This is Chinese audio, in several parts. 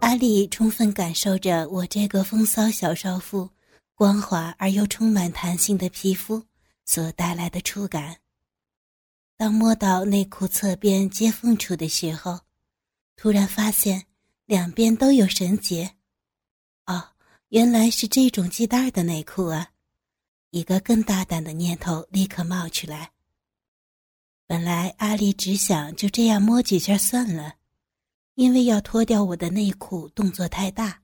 阿丽充分感受着我这个风骚小少妇光滑而又充满弹性的皮肤所带来的触感。当摸到内裤侧边接缝处的时候，突然发现两边都有绳结。哦，原来是这种系带的内裤啊！一个更大胆的念头立刻冒出来。本来阿丽只想就这样摸几下算了。因为要脱掉我的内裤动作太大，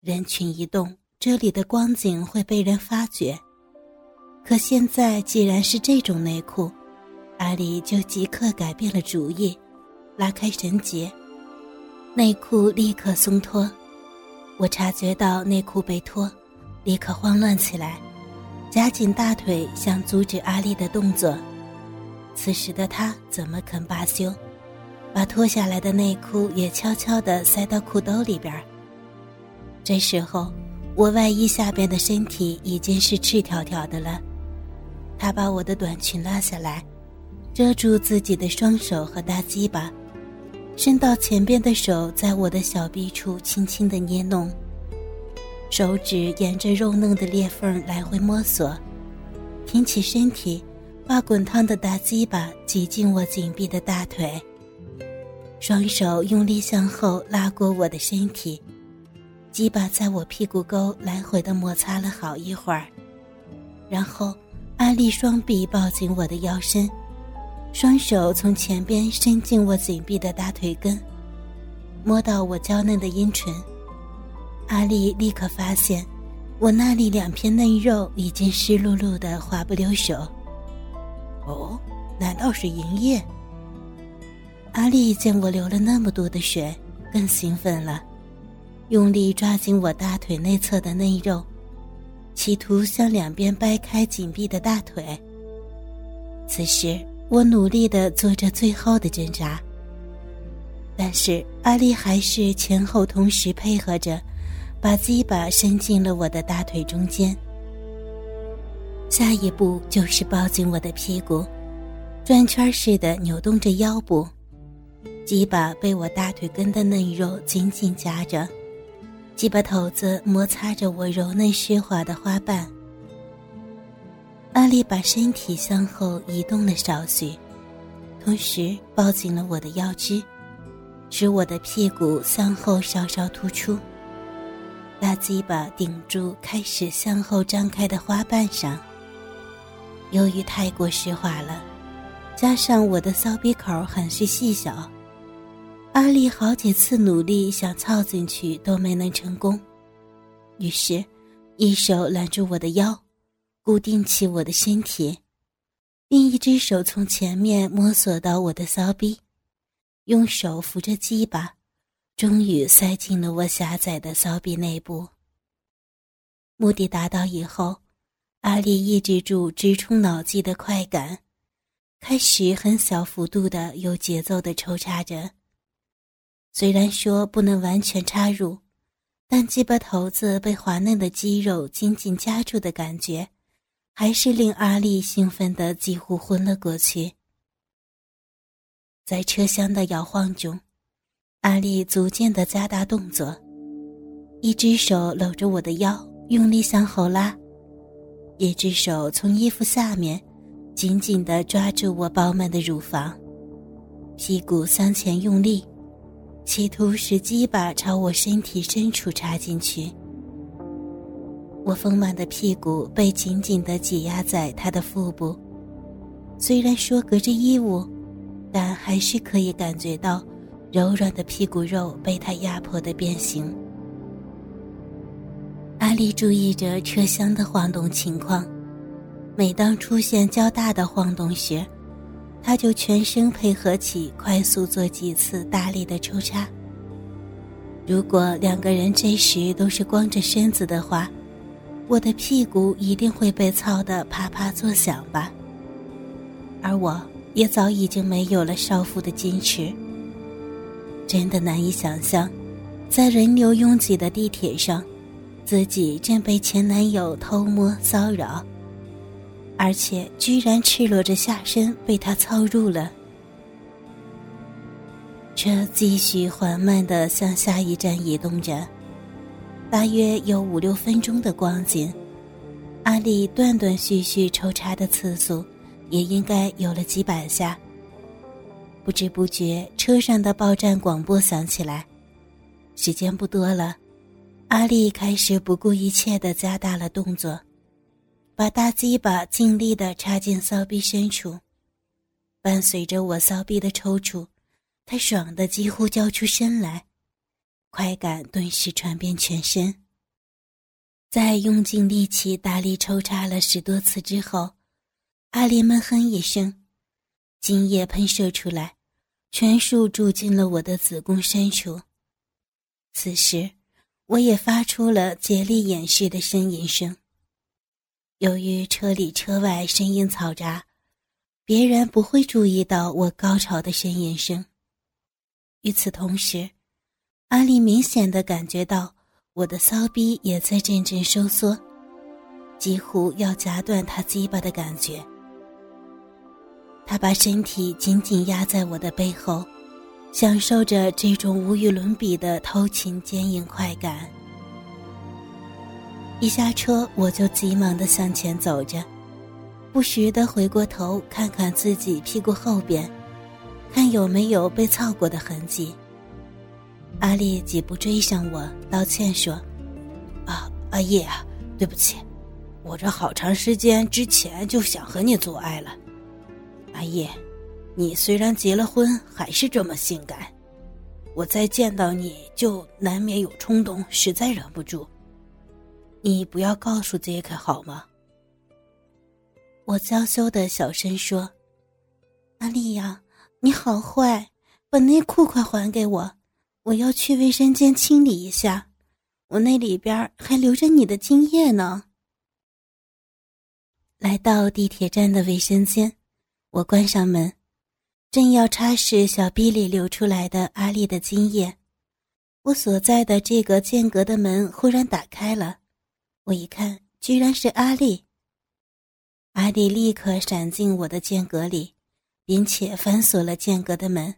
人群一动，这里的光景会被人发觉。可现在既然是这种内裤，阿里就即刻改变了主意，拉开绳结，内裤立刻松脱。我察觉到内裤被脱，立刻慌乱起来，夹紧大腿想阻止阿丽的动作。此时的他怎么肯罢休？把脱下来的内裤也悄悄地塞到裤兜里边。这时候，我外衣下边的身体已经是赤条条的了。他把我的短裙拉下来，遮住自己的双手和大鸡巴，伸到前边的手在我的小臂处轻轻地捏弄，手指沿着肉嫩的裂缝来回摸索，挺起身体，把滚烫的大鸡巴挤进我紧闭的大腿。双手用力向后拉过我的身体，鸡巴在我屁股沟来回的摩擦了好一会儿，然后阿丽双臂抱紧我的腰身，双手从前边伸进我紧闭的大腿根，摸到我娇嫩的阴唇，阿丽立刻发现我那里两片嫩肉已经湿漉漉的，滑不溜手。哦，难道是营业？阿丽见我流了那么多的水，更兴奋了，用力抓紧我大腿内侧的内肉，企图向两边掰开紧闭的大腿。此时，我努力的做着最后的挣扎，但是阿丽还是前后同时配合着，把鸡巴伸进了我的大腿中间。下一步就是抱紧我的屁股，转圈似的扭动着腰部。鸡巴被我大腿根的嫩肉紧紧夹着，鸡巴头子摩擦着我柔嫩湿滑的花瓣。阿丽把身体向后移动了少许，同时抱紧了我的腰肢，使我的屁股向后稍稍突出。大鸡巴顶住开始向后张开的花瓣上。由于太过湿滑了，加上我的骚逼口很是细小。阿丽好几次努力想凑进去都没能成功，于是，一手揽住我的腰，固定起我的身体，另一只手从前面摸索到我的骚逼，用手扶着鸡巴，终于塞进了我狭窄的骚逼内部。目的达到以后，阿丽抑制住直冲脑际的快感，开始很小幅度的、有节奏的抽插着。虽然说不能完全插入，但鸡巴头子被滑嫩的肌肉紧紧夹住的感觉，还是令阿丽兴奋的几乎昏了过去。在车厢的摇晃中，阿丽逐渐的加大动作，一只手搂着我的腰，用力向后拉；一只手从衣服下面紧紧的抓住我饱满的乳房，屁股向前用力。企图使鸡巴朝我身体深处插进去，我丰满的屁股被紧紧地挤压在他的腹部，虽然说隔着衣物，但还是可以感觉到柔软的屁股肉被他压迫的变形。阿丽注意着车厢的晃动情况，每当出现较大的晃动时。他就全身配合起，快速做几次大力的抽插。如果两个人这时都是光着身子的话，我的屁股一定会被操得啪啪作响吧。而我也早已经没有了少妇的矜持。真的难以想象，在人流拥挤的地铁上，自己正被前男友偷摸骚扰。而且居然赤裸着下身被他操入了。车继续缓慢地向下一站移动着，大约有五六分钟的光景。阿丽断断续续抽插的次数，也应该有了几百下。不知不觉，车上的报站广播响起来，时间不多了。阿丽开始不顾一切地加大了动作，把大鸡巴尽力地插进骚逼深处，伴随着我骚逼的抽搐，他爽得几乎叫出声来，快感顿时传遍全身。在用尽力气大力抽插了十多次之后，阿莲闷哼一声，精液喷射出来，全数注进了我的子宫深处。此时。我也发出了竭力掩饰的呻吟声。由于车里车外声音嘈杂，别人不会注意到我高潮的呻吟声。与此同时，阿丽明显的感觉到我的骚逼也在阵阵收缩，几乎要夹断他鸡巴的感觉。他把身体紧紧压在我的背后。享受着这种无与伦比的偷情坚硬快感。一下车，我就急忙的向前走着，不时的回过头看看自己屁股后边，看有没有被操过的痕迹。阿丽几步追上我，道歉说：“啊，阿叶啊，对不起，我这好长时间之前就想和你做爱了，阿叶。”你虽然结了婚，还是这么性感，我再见到你就难免有冲动，实在忍不住。你不要告诉杰克好吗？我娇羞的小声说：“阿丽呀，你好坏，把内裤快还给我，我要去卫生间清理一下，我那里边还留着你的精液呢。”来到地铁站的卫生间，我关上门。正要擦拭小臂里流出来的阿丽的精液，我所在的这个间隔的门忽然打开了。我一看，居然是阿丽。阿丽立刻闪进我的间隔里，并且反锁了间隔的门。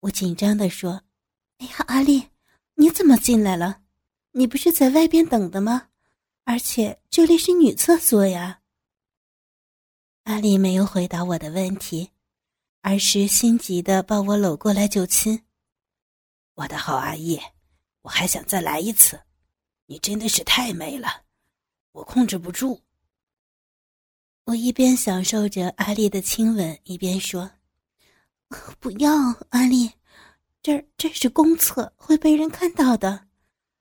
我紧张地说：“哎呀，阿丽，你怎么进来了？你不是在外边等的吗？而且这里是女厕所呀。”阿丽没有回答我的问题。而是心急的把我搂过来就亲。我的好阿姨，我还想再来一次，你真的是太美了，我控制不住。我一边享受着阿丽的亲吻，一边说：“不要，阿丽，这这是公厕，会被人看到的。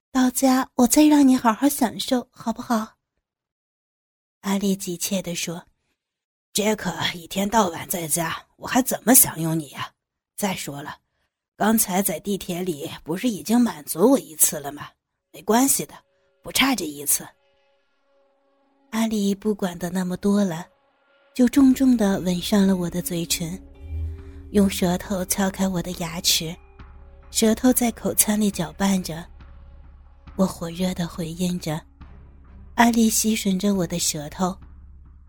到家我再让你好好享受，好不好？”阿丽急切地说。杰克一天到晚在家，我还怎么享用你呀？再说了，刚才在地铁里不是已经满足我一次了吗？没关系的，不差这一次。阿丽不管的那么多了，就重重的吻上了我的嘴唇，用舌头敲开我的牙齿，舌头在口腔里搅拌着。我火热的回应着，阿丽吸吮着我的舌头。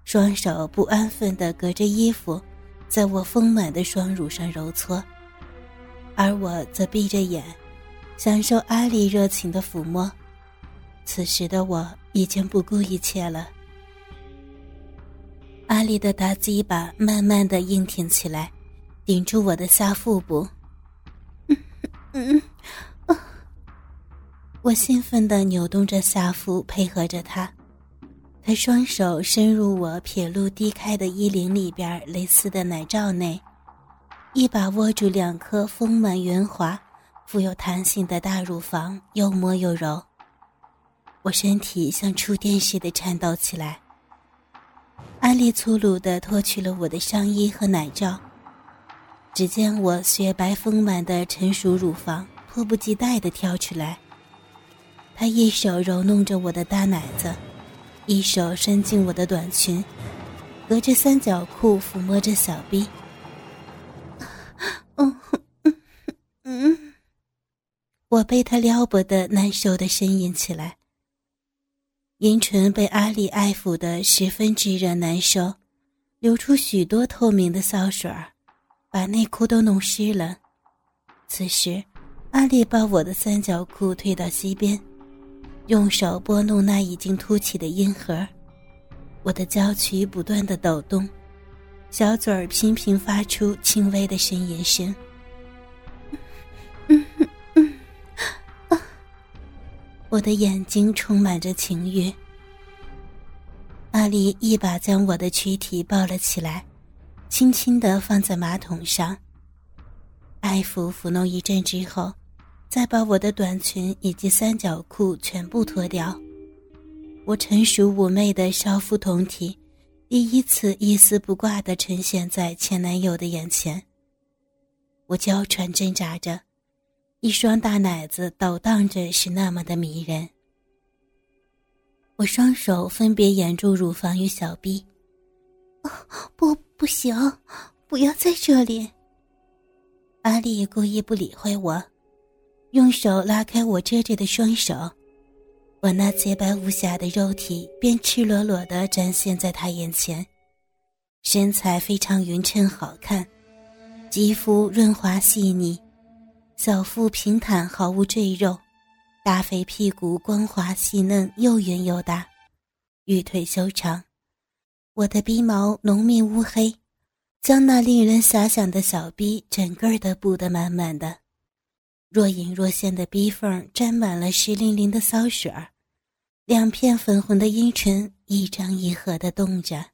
双手不安分的隔着衣服，在我丰满的双乳上揉搓，而我则闭着眼，享受阿丽热情的抚摸。此时的我已经不顾一切了。阿丽的大鸡巴慢慢的硬挺起来，顶住我的下腹部。我兴奋地扭动着下腹，配合着他。他双手伸入我撇露低开的衣领里边蕾丝的奶罩内，一把握住两颗丰满圆滑、富有弹性的大乳房，又摸又揉。我身体像触电似的颤抖起来。安利粗鲁地脱去了我的上衣和奶罩，只见我雪白丰满的成熟乳房迫不及待地跳出来。他一手揉弄着我的大奶子。一手伸进我的短裙，隔着三角裤抚摸着小臂。嗯嗯嗯，我被他撩拨的难受的呻吟起来。阴唇被阿丽爱抚的十分炙热难受，流出许多透明的骚水儿，把内裤都弄湿了。此时，阿丽把我的三角裤推到西边，用手拨弄那已经凸起的阴核。我的娇躯不断的抖动，小嘴儿频频发出轻微的呻吟声。我的眼睛充满着情欲。阿丽一把将我的躯体抱了起来，轻轻的放在马桶上。爱抚抚弄一阵之后，再把我的短裙以及三角裤全部脱掉。我成熟妩媚的少妇酮体，第一次一丝不挂的呈现在前男友的眼前。我娇喘挣扎着，一双大奶子抖荡着，是那么的迷人。我双手分别掩住乳房与小臂。哦，不，不行，不要在这里。阿丽故意不理会我，用手拉开我遮着的双手，我那洁白无瑕的肉体便赤裸裸地展现在他眼前。身材非常匀称好看，肌肤润滑细腻，小腹平坦毫无赘肉，大肥屁股光滑细嫩又圆又大，玉腿修长，我的鼻毛浓密乌黑。将那令人遐想的小逼整个儿的布得满满的，若隐若现的逼缝沾满了湿淋淋的骚水儿，两片粉红的阴唇一张一合的动着。